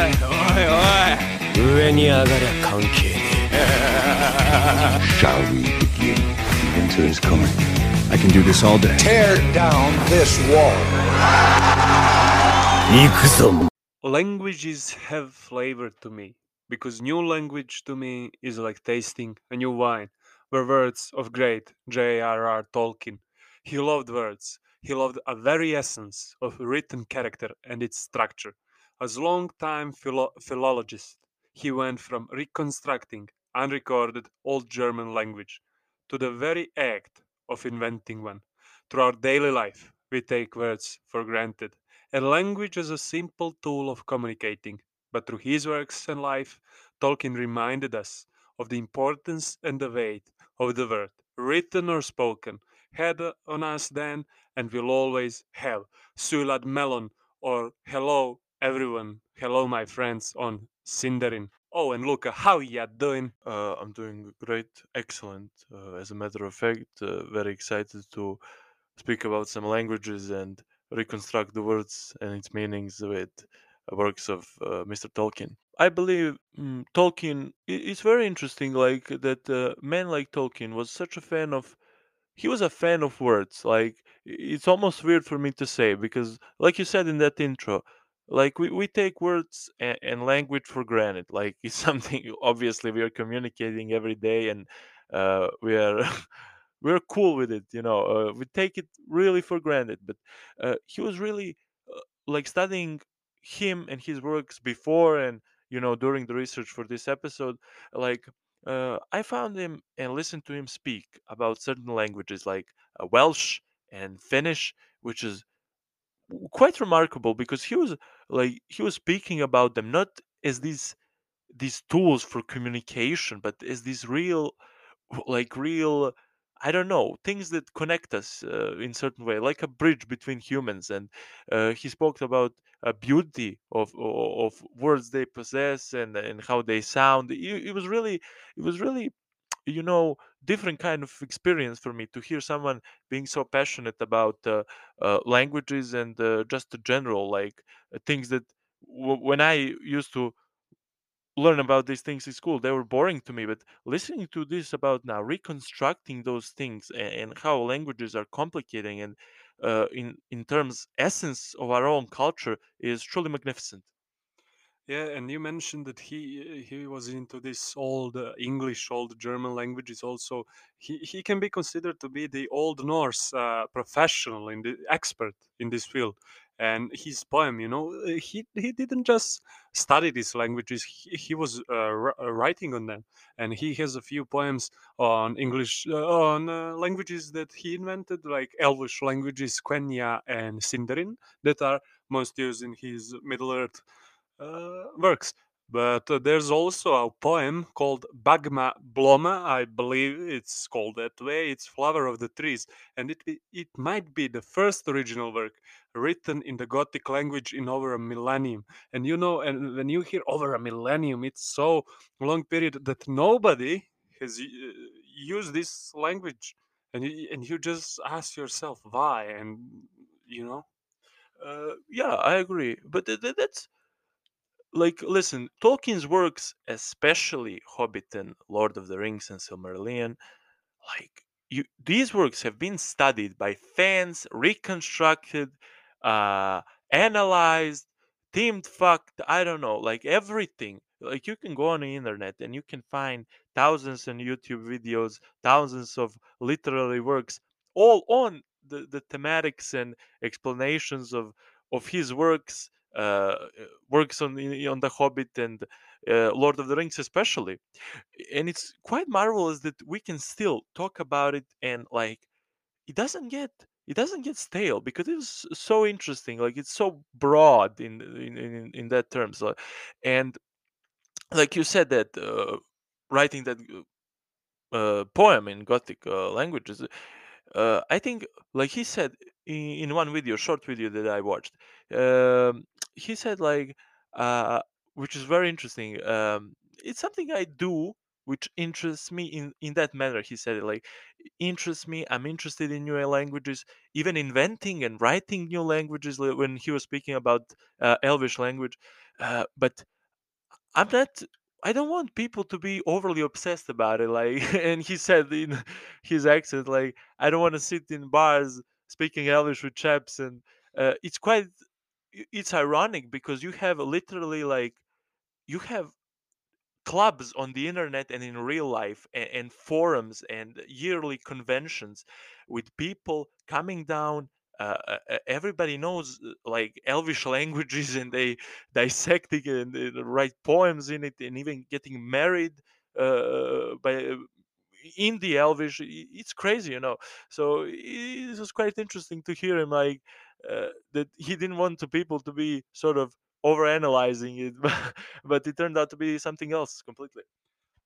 おいおい上に上がりゃ関係ね Shall we begin? The answer is coming. I can do this all day. Tear down this wall. え行くぞ Languages have flavor to me because new language to me is like tasting a new wine. Were words of great J.R.R. Tolkien. He loved words. He loved a very essence of written character and its structure. As long-time philo- philologist, he went from reconstructing unrecorded old German language to the very act of inventing one. Through our daily life, we take words for granted and language is a simple tool of communicating. But through his works and life, Tolkien reminded us of the importance and the weight of the word, written or spoken, had on us then and will always have. Suilad mellon or hello everyone, hello my friends on Sindarin. Oh, and Luca, how ya doing? Uh, I'm doing great, excellent. Uh, as a matter of fact, uh, very excited to speak about some languages and reconstruct the words and its meanings with works of uh, Mr. Tolkien. I believe mm, Tolkien. It's very interesting, like that. Uh, man like Tolkien was such a fan of. He was a fan of words. Like it's almost weird for me to say because, like you said in that intro, like we, we take words and, and language for granted like it's something obviously we are communicating every day and uh, we are we're cool with it you know uh, we take it really for granted but uh, he was really uh, like studying him and his works before and you know during the research for this episode like uh, i found him and listened to him speak about certain languages like uh, welsh and finnish which is quite remarkable because he was like he was speaking about them not as these these tools for communication but as these real like real i don't know things that connect us uh, in certain way like a bridge between humans and uh, he spoke about a beauty of of words they possess and and how they sound. It, it was really it was really you know different kind of experience for me to hear someone being so passionate about uh, uh, languages and uh, just general like uh, things that w- when i used to learn about these things in school they were boring to me but listening to this about now reconstructing those things and, and how languages are complicating and uh, in in terms essence of our own culture is truly magnificent Yeah, and you mentioned that he he was into this old uh, English, old German languages. Also, he, he can be considered to be the Old Norse uh, professional in the expert in this field. And his poem, you know, uh, he he didn't just study these languages; he, he was uh, uh, writing on them. And he has a few poems on English, uh, on languages that he invented, like Elvish languages, Quenya and Sindarin, that are most used in his Middle Earth works. But uh, there's also a poem called Bagme Bloma, I believe it's called that way. It's Flower of the Trees, and it it might be the first original work written in the Gothic language in over a millennium. And you know, and when you hear over a millennium, it's so long period that nobody has uh, used this language, and you, and you just ask yourself why, and you know. uh, yeah i agree but th- th- that's like listen tolkien's works especially hobbit and lord of the rings and silmarillion like you these works have been studied by fans reconstructed uh analyzed themed fucked i don't know like everything. Like you can go on the internet and you can find thousands of youtube videos thousands of literary works all on the, the thematics and explanations of of his works works on on the hobbit and uh, lord of the rings especially and it's quite marvelous that we can still talk about it and like it doesn't get it doesn't get stale because it was so interesting like it's so broad in in in, in that terms uh, and like you said that uh, writing that uh, poem in gothic uh, languages uh, i think like he said in, in one video short video that i watched um, he said like uh, which is very interesting um, it's something i do which interests me in in that manner he said like interests me i'm interested in new languages even inventing and writing new languages when he was speaking about uh, elvish language uh, but i'm not i don't want people to be overly obsessed about it like and he said in his accent like i don't want to sit in bars speaking elvish with chaps and uh, it's quite it's ironic because you have literally like you have clubs on the internet and in real life and, and forums and yearly conventions with people coming down uh, uh, uh, everybody knows uh, like elvish languages and they dissecting and, uh, write poems in it and even getting married uh, by in the elvish it's crazy you know? So it was quite interesting to hear him like uh, that he didn't want the people to be sort of overanalyzing it but it turned out to be something else completely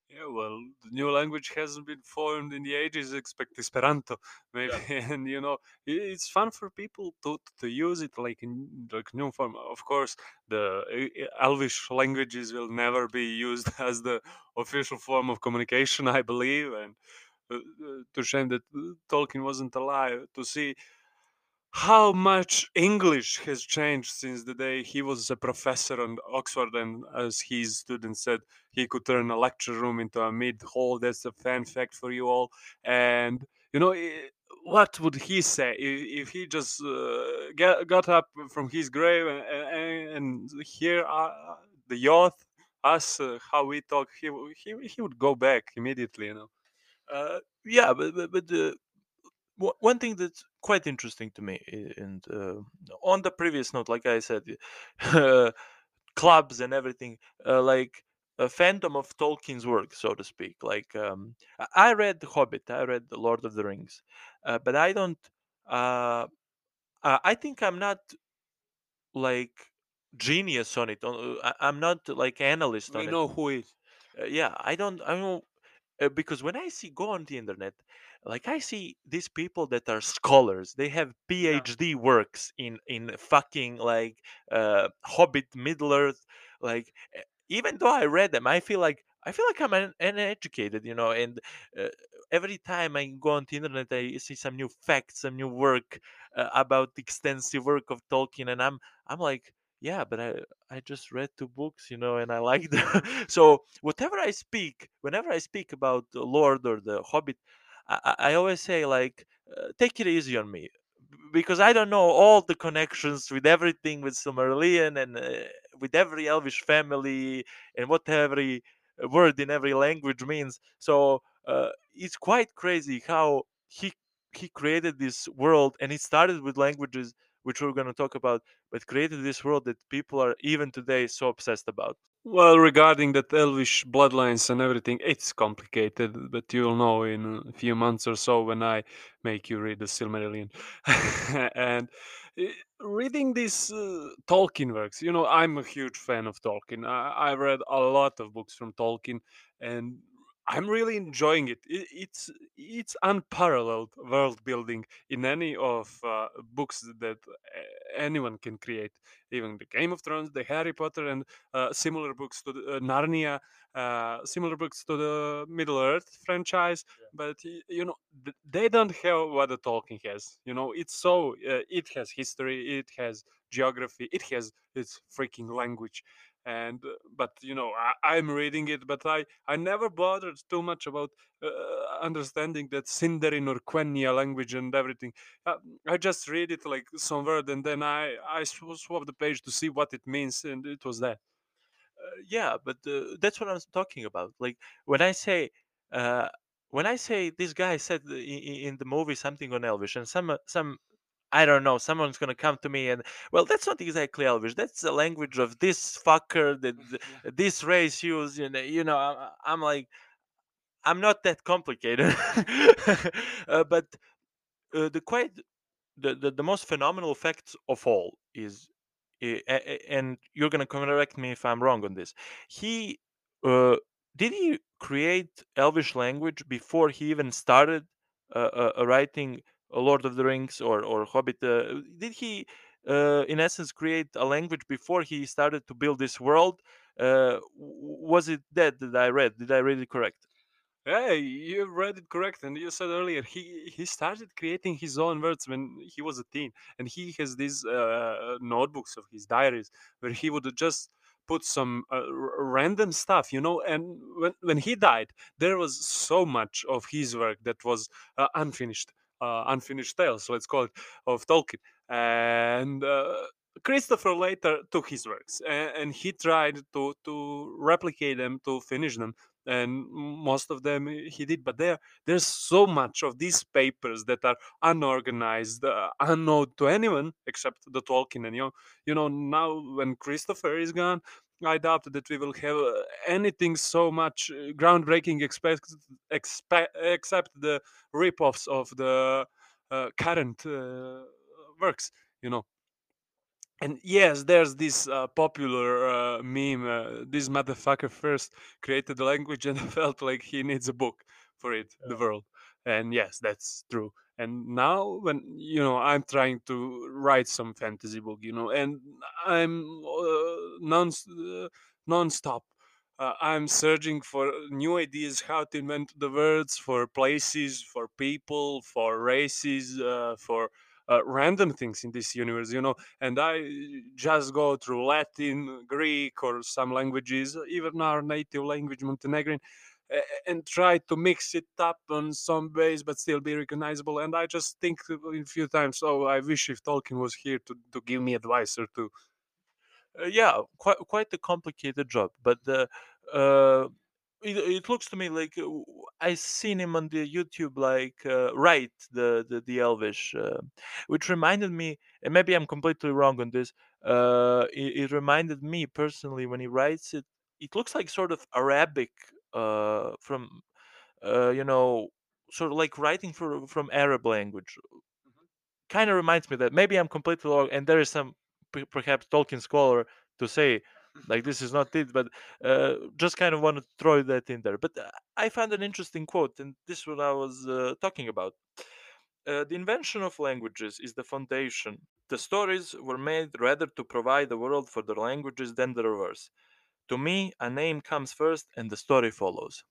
Yeah, well, the new language hasn't been formed in the ages, expect Esperanto, maybe, and you know, it's fun for people to to use it like in like new form. Of course, the Elvish languages will never be used as the official form of communication, I believe, and uh, uh, to shame that uh, Tolkien wasn't alive to see how much English has changed since the day he was a professor at Oxford, and as his students said, he could turn a lecture room into a mid hall. That's a fan fact for you all. And you know, what would he say if, he just uh, get, got up from his grave and, and, and hear uh, the youth, us, uh, how we talk? He, he he would go back immediately. You know. uh, yeah but but, but uh, one thing that's quite interesting to me and uh, on the previous note like i said uh, clubs and everything uh, like a phantom of tolkien's work so to speak like um, i read the hobbit i read the lord of the rings uh, but i don't uh, i think i'm not like genius on it i'm not like analyst We on it know who is. uh, yeah i don't i don't uh, because when I see go on the internet, like I see these people that are scholars, they have PhD works in in fucking like uh, Hobbit, Middle Earth. Like even though I read them, I feel like I feel like I'm un- uneducated, you know. And uh, every time I go on the internet, I see some new facts, some new work uh, about the extensive work of Tolkien, and I'm I'm like. Yeah, but I I just read two books, you know, and I like them. so whatever I speak, whenever I speak about the Lord or the Hobbit, I, I always say like, uh, take it easy on me, because I don't know all the connections with everything with Silmarillion and uh, with every Elvish family and what every word in every language means. So uh, it's quite crazy how he he created this world, and it started with languages which we're going to talk about, but created this world that people are even today so obsessed about. Well, regarding that elvish bloodlines and everything, it's complicated, but you'll know in a few months or so when I make you read the Silmarillion. and eh, reading these uh, Tolkien works, you know, I'm a huge fan of Tolkien. I, I've read a lot of books from Tolkien, and I'm really enjoying it. it it's it's unparalleled world building in any of uh, books that uh, anyone can create. Even the Game of Thrones, the Harry Potter, and uh, similar books to the, uh, Narnia, uh, similar books to the Middle Earth franchise. But y- you know, th- they don't have what the Tolkien has. You know, it's so uh, it has history, it has geography, it has its freaking language. And uh, but you know, I, I'm reading it, but I I never bothered too much about uh, understanding that Sindarin or Quenya language and everything. Uh, I just read it like some word, and then I I sw- swap the page to see what it means, and it was that. Uh, yeah, but uh, that's what I'm talking about. Like when I say, uh, when I say this guy said in, in the movie something on Elvish, and some some I don't know, someone's gonna come to me and well, that's not exactly Elvish. That's the language of this fucker that this race use. You know, you know. I, I'm like, I'm not that complicated, uh, but uh, the quite the, the the most phenomenal fact of all is a- and you're gonna correct me if i'm wrong on this he uh, did he create elvish language before he even started uh, uh, uh, writing uh, lord of the rings or or hobbit uh, did he uh, in essence create a language before he started to build this world Uh, was it that that I read? Did I read it correct? Yeah, you read it correct, and you said earlier he he started creating his own words when he was a teen, and he has these uh, notebooks of his diaries where he would just put some uh, random stuff, you know. And when when he died, there was so much of his work that was uh, unfinished, uh, unfinished tales, let's call it, of Tolkien, and. Uh, Christopher later took his works and, and he tried to to replicate them to finish them and most of them he did but there there's so much of these papers that are unorganized uh, unknown to anyone except the tolkien and you know, you know now when christopher is gone i doubt that we will have uh, anything so much uh, groundbreaking expect, expe- except the rip-offs of the uh, current uh, works you know and yes, there's this uh, popular uh, meme. Uh, this motherfucker first created the language and felt like he needs a book for it, the world. And yes, that's true. And now, when you know, I'm trying to write some fantasy book, you know, and I'm uh, non uh, non-stop. Uh, I'm searching for new ideas how to invent the words for places, for people, for races, uh, for uh, random things in this universe, you know. And I just go through Latin, Greek, or some languages, even our native language, Montenegrin, and try to mix it up on some ways, but still be recognizable. And I just think a few times, oh, I wish if Tolkien was here to, to give me advice or to. Uh, yeah, quite quite a complicated job, but the uh, it, it looks to me like I seen him on the YouTube like uh, write the the, the Elvish, uh, which reminded me, and maybe I'm completely wrong on this. Uh, it, it reminded me personally when he writes it, it looks like sort of Arabic, uh, from uh, you know, sort of like writing for from Arab language kind of reminds me that maybe I'm completely wrong, and there is some p- perhaps Tolkien scholar to say like this is not it, but uh, just kind of want to throw that in there. But uh, I found an interesting quote, and this is what I was uh, talking about. Uh, the invention of languages is the foundation. The stories were made rather to provide the world for the languages than the reverse. To me, a name comes first and the story follows.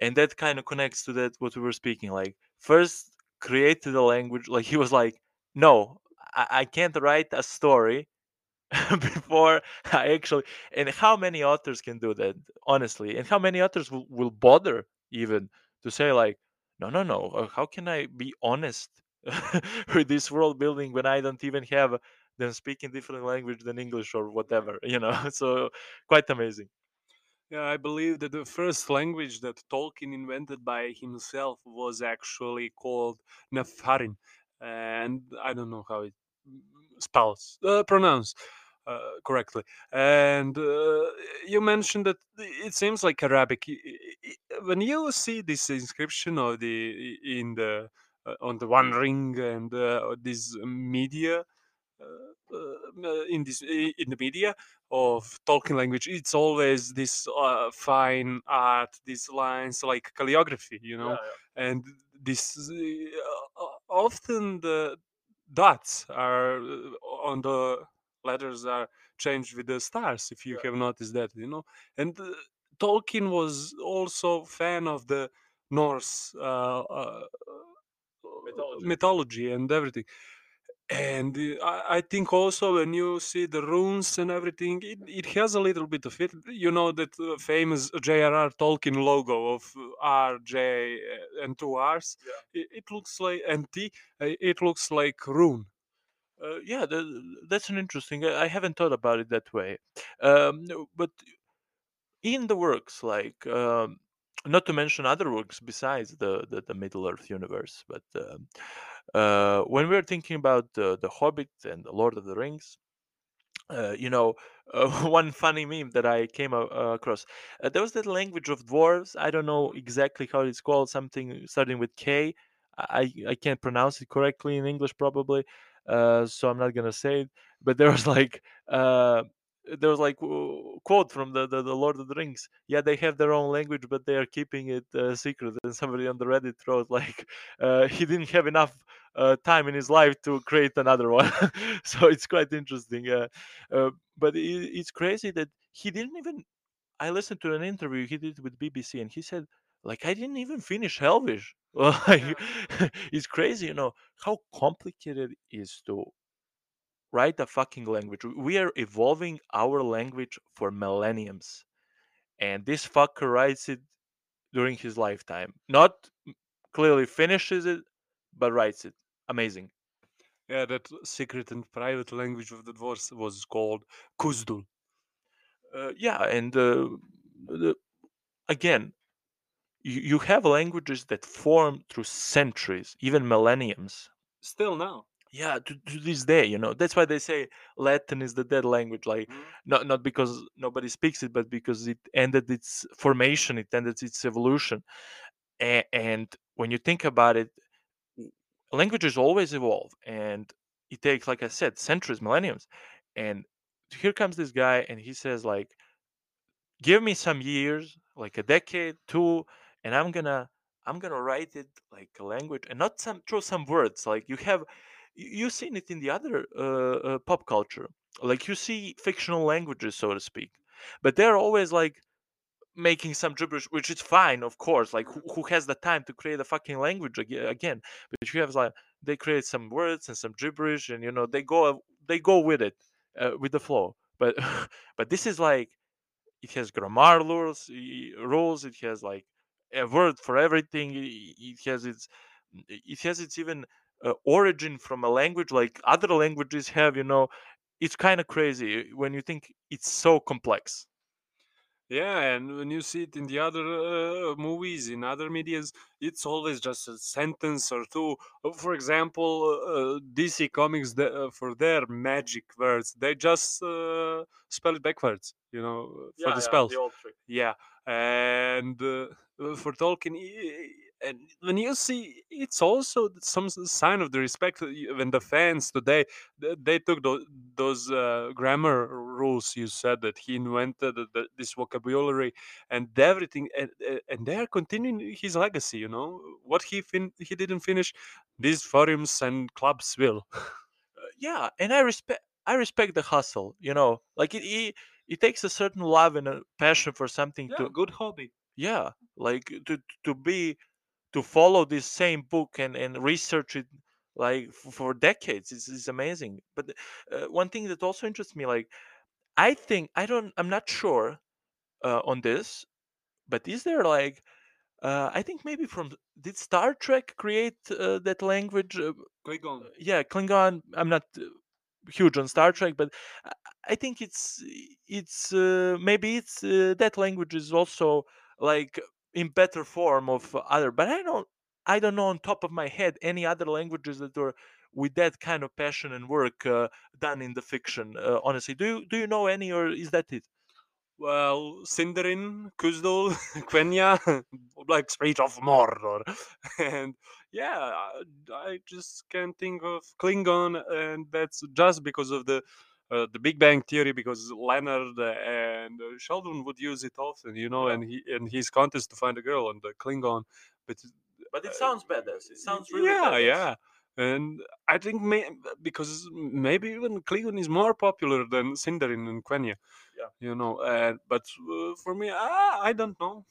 And that kind of connects to that what we were speaking. Like first created the language, like he was like, No, I, I can't write a story before I actually and how many authors can do that, honestly, and how many authors will, will bother even to say like, no, no, no, uh, how can I be honest with this world building when I don't even have them speaking different language than English or whatever, you know? So quite amazing. Yeah, I believe that the first language that Tolkien invented by himself was actually called Naffarin, and I don't know how it spells, uh, pronounced uh, correctly. And uh, you mentioned that it seems like Arabic. When you see this inscription of the in the uh, on the One Ring and uh, this media in this in the media of Tolkien language, it's always this uh, fine art, these lines like calligraphy, you know, and this uh, often the dots are uh, on the letters are changed with the stars. If you have noticed that, you know, and uh, Tolkien was also fan of the Norse uh, uh, Mythology. mythology and everything and uh, I, I think also when you see the runes and everything it, it has a little bit of it you know that uh, famous j.r.r tolkien logo of uh, rj uh, and two r's it, it looks like and t uh, it looks like rune Uh, yeah, th- that's an interesting. I I haven't thought about it that way. Um, but in the works, like um, not to mention other works besides the the, the Middle Earth universe, but um uh, when we're thinking about the the Hobbit and the Lord of the Rings, uh, you know, uh, one funny meme that I came uh, across. Uh, there was that language of dwarves. I don't know exactly how it's called. Something starting with K. I I can't pronounce it correctly in English probably, uh, so I'm not gonna say it. But there was like uh, there was like quote from the, the the Lord of the Rings. Yeah, they have their own language, but they are keeping it uh, secret. And somebody on the Reddit wrote like uh, he didn't have enough uh, time in his life to create another one. so it's quite interesting. Uh, uh, but it, it's crazy that he didn't even I listened to an interview he did with BBC, and he said, like, I didn't even finish Elvish. Like, it's crazy, you know, how complicated it is to write a fucking language. We are evolving our language for millenniums, and this fucker writes it during his lifetime. Not clearly finishes it, but writes it. Amazing. Yeah, that secret and private language of the dwarves was called Khuzdul. Uh, yeah, and uh, the, again, you, you have languages that form through centuries, even millenniums. Still now. Yeah, to, to this day, you know, that's why they say Latin is the dead language. Like, mm-hmm. not not because nobody speaks it, but because it ended its formation, it ended its evolution. A- and when you think about it, languages always evolve, and it takes, like I said, centuries, millenniums. And here comes this guy, and he says, like, give me some years, like a decade, two, and I'm gonna I'm gonna write it like a language, and not some throw some words. Like you have, you've seen it in the other uh, uh, pop culture. Like you see fictional languages, so to speak, but they're always like making some gibberish, which is fine, of course. Like who, who has the time to create a fucking language again? But you have like they create some words and some gibberish, and you know they go they go with it, uh, with the flow. But but this is like it has grammar rules, rules. It has like a word for everything. It has its it has its even uh, origin from a language like other languages have. You know, it's kind of crazy when you think it's so complex. Yeah, and when you see it in the other uh, movies, in other medias, it's always just a sentence or two. Uh, For example, uh, DC Comics, the, uh, for their magic words, they just uh, spell it backwards, you know, for the spells. Yeah, and uh, for Tolkien, and when you see, it's also some sign of the respect when the fans today they took those, those uh, grammar rules you said that he invented the, the, this vocabulary and everything, and, and- and they are continuing his legacy. You know what he fin- he didn't finish, these forums and clubs will. Uh, yeah and i respect i respect the hustle you know like it it, it takes a certain love and a passion for something to good hobby. yeah like to to be to follow this same book and and research it like for decades is is amazing but uh, one thing that also interests me like i think i don't i'm not sure uh, on this but is there like uh, i think maybe from did star trek create uh, that language uh, Klingon. yeah klingon i'm not uh, huge on star trek but i I think it's it's uh, maybe it's uh, that language is also like in better form of other but i don't i don't know on top of my head any other languages that are with that kind of passion and work uh, done in the fiction uh, honestly do you do you know any or is that it Well, Sindarin, Khuzdul, Quenya, like Speech of Mordor. And yeah, I, I just can't think of Klingon, and that's just because of the uh, the Big Bang Theory, because Leonard and uh, Sheldon would use it often, you know, Yeah. and he and his contest to find a girl on the Klingon. But but it uh, sounds badass it sounds really yeah, badass. yeah. And I think may, because maybe even Klingon is more popular than Sindarin and Quenya. Yeah. You know, uh, but uh, for me, ah, I don't know.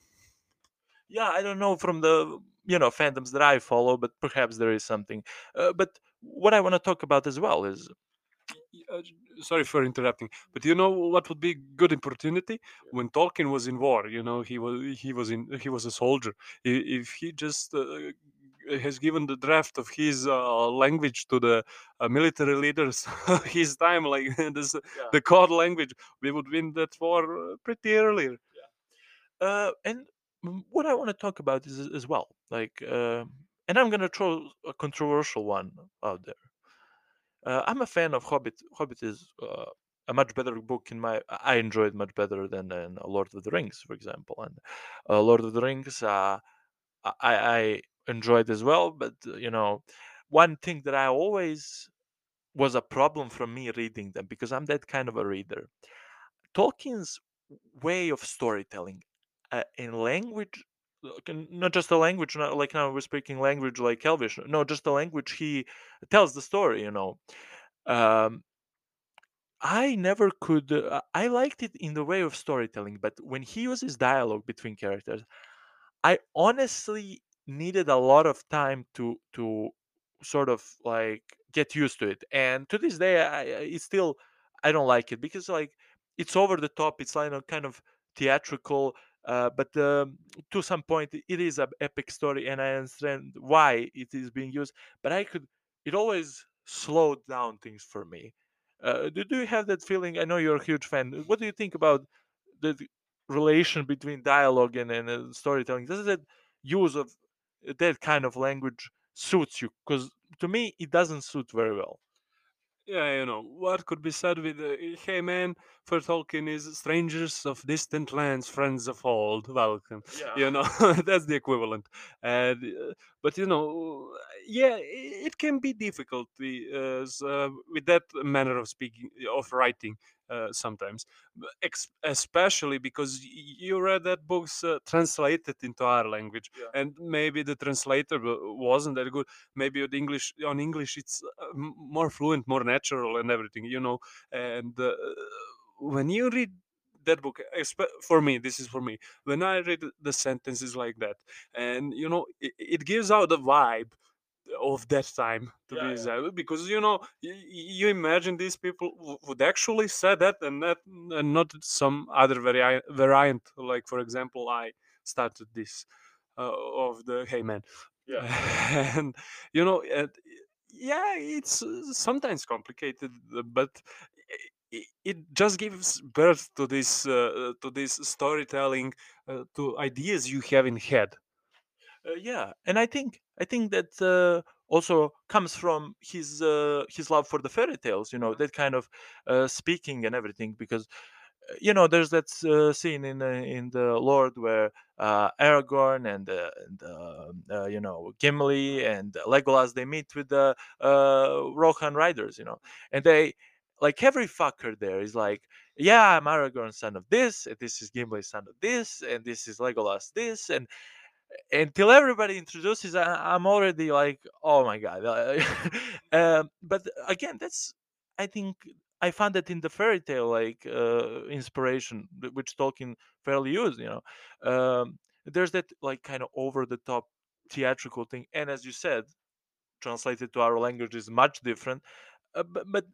yeah i don't know from the you know fandoms that i follow but perhaps there is something uh, but what i want to talk about as well is uh, sorry for interrupting, but you know what would be good opportunity when Tolkien was in war. You know, he was he was in he was a soldier. If he just uh, has given the draft of his uh, language to the uh, military leaders his time, like this, the code language, we would win that war uh, pretty earlier. uh, and what I want to talk about is as well, like, uh, and I'm gonna throw a controversial one out there. Uh, I'm a fan of Hobbit. Hobbit is uh, a much better book in my. I enjoy it much better than, than Lord of the Rings, for example. And uh, Lord of the Rings, uh, I, I enjoyed as well. But uh, you know, one thing that I always was a problem for me reading them because I'm that kind of a reader. Tolkien's way of storytelling uh, in language, not just a language, not like now we're speaking language like Elvish. No, just the language he tells the story. You know, um, I never could. Uh, I liked it in the way of storytelling, but when he uses dialogue between characters, I honestly needed a lot of time to to sort of like get used to it. And to this day, I, I it's still I don't like it because like it's over the top. It's like a kind of theatrical. Uh, but um, to some point, it is an epic story, and I understand why it is being used. But I could. It always slowed down things for me. Uh, do, do you have that feeling? I know you're a huge fan. What do you think about the relation between dialogue and, and uh, storytelling? Does that use of that kind of language suits you? Because to me, it doesn't suit very well. Yeah, you know, what could be said with, uh, hey man, for Tolkien is strangers of distant lands, friends of old, welcome. Yeah. You know, that's the equivalent. And, uh, but, you know, yeah, it can be difficult uh, uh, with that manner of speaking, of writing uh, sometimes, especially because you read that books uh, translated into our language. Yeah. And maybe the translator wasn't that good maybe on english on english it's more fluent more natural and everything you know and uh, when you read that book for me this is for me when i read the sentences like that and you know it, it gives out the vibe of that time to Yeah, be yeah. exact because you know you, you imagine these people would actually say that and that and not some other vari- variant like for example i started this uh, of the hey man Yeah. and you know and, yeah it's uh, sometimes complicated but it, just gives birth to this uh, to this storytelling uh, to ideas you have in head Uh, yeah, and I think I think that uh, also comes from his uh, his love for the fairy tales. You know that kind of uh, speaking and everything. Because uh, you know there's that uh, scene in uh, in the Lord where uh, Aragorn and uh, and uh, uh, you know Gimli and Legolas they meet with the uh, Rohan riders. You know, and they like every fucker there is like, yeah, I'm Aragorn, son of this, and this is Gimli, son of this, and this is Legolas, this, and until everybody introduces I, i'm already like oh my god um, but again that's i think i found that in the fairy tale like uh, inspiration which tolkien fairly used you know um, there's that like kind of over the top theatrical thing and as you said translated to our language is much different uh, but, but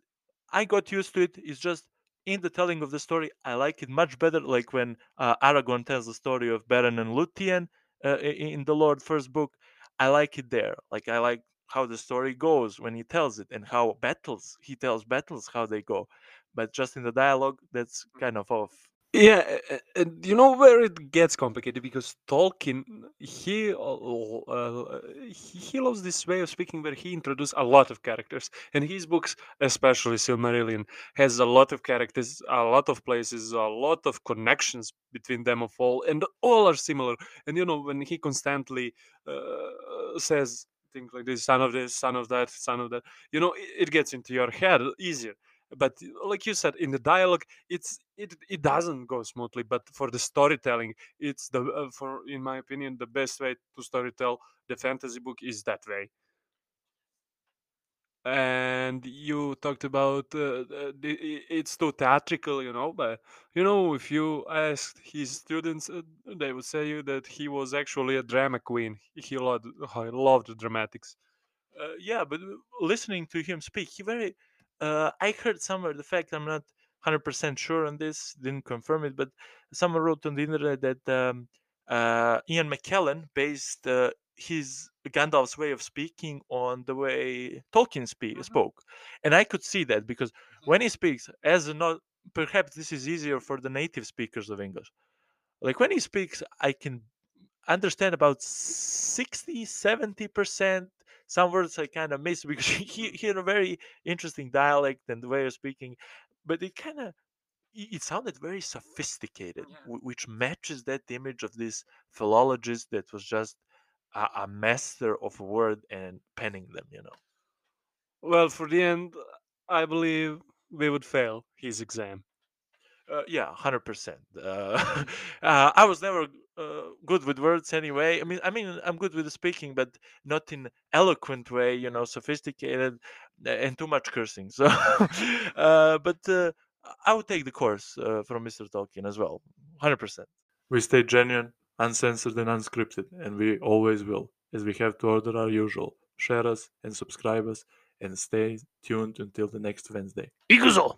I got used to it. It's just in the telling of the story, I like it much better. Like when uh, Aragorn tells the story of Beren and Luthien uh, in the Lord first book, I like it there. Like I like how the story goes when he tells it and how battles he tells battles how they go. But just in the dialogue, that's kind of off. Yeah, and you know where it gets complicated because Tolkien he uh, uh, he he loves this way of speaking where he introduced a lot of characters, and his books, especially Silmarillion, has a lot of characters, a lot of places, a lot of connections between them of all, and all are similar. And you know when he constantly uh, says things like this, son of this, son of that, son of that, you know it, it gets into your head easier. But like you said, in the dialogue, it's it it doesn't go smoothly but for the storytelling it's the uh, for in my opinion the best way to storytell the fantasy book is that way and you talked about uh, uh, it's too theatrical you know but you know if you asked his students uh, they would say that he was actually a drama queen he loved, he loved dramatics Uh, yeah, but uh, listening to him speak, he very. Uh, I heard somewhere the fact I'm not hundred percent sure on this, didn't confirm it, but someone wrote on the internet that um, uh, Ian McKellen based uh, his Gandalf's way of speaking on the way Tolkien spe- spoke, and I could see that because when he speaks, as a not perhaps this is easier for the native speakers of English. Like when he speaks, I can understand about 60 70 percent some words i kind of miss because he, he had a very interesting dialect and way of speaking but it kind of it sounded very sophisticated wh- which matches that image of this philologist that was just a, a master of word and penning them you know? Well for the end i believe we would fail his exam Uh, yeah, hundred percent. Uh, uh, I was never uh, good with words anyway. I mean, I mean, I'm good with speaking, but not in eloquent way. You know, sophisticated uh, and too much cursing. So, uh, but uh, I would take the course uh, from Mr. Tolkien as well, hundred percent. We stay genuine, uncensored, and unscripted, and we always will, as we have to order our usual. Share us and subscribe us, and stay tuned until the next Wednesday. Iguzo.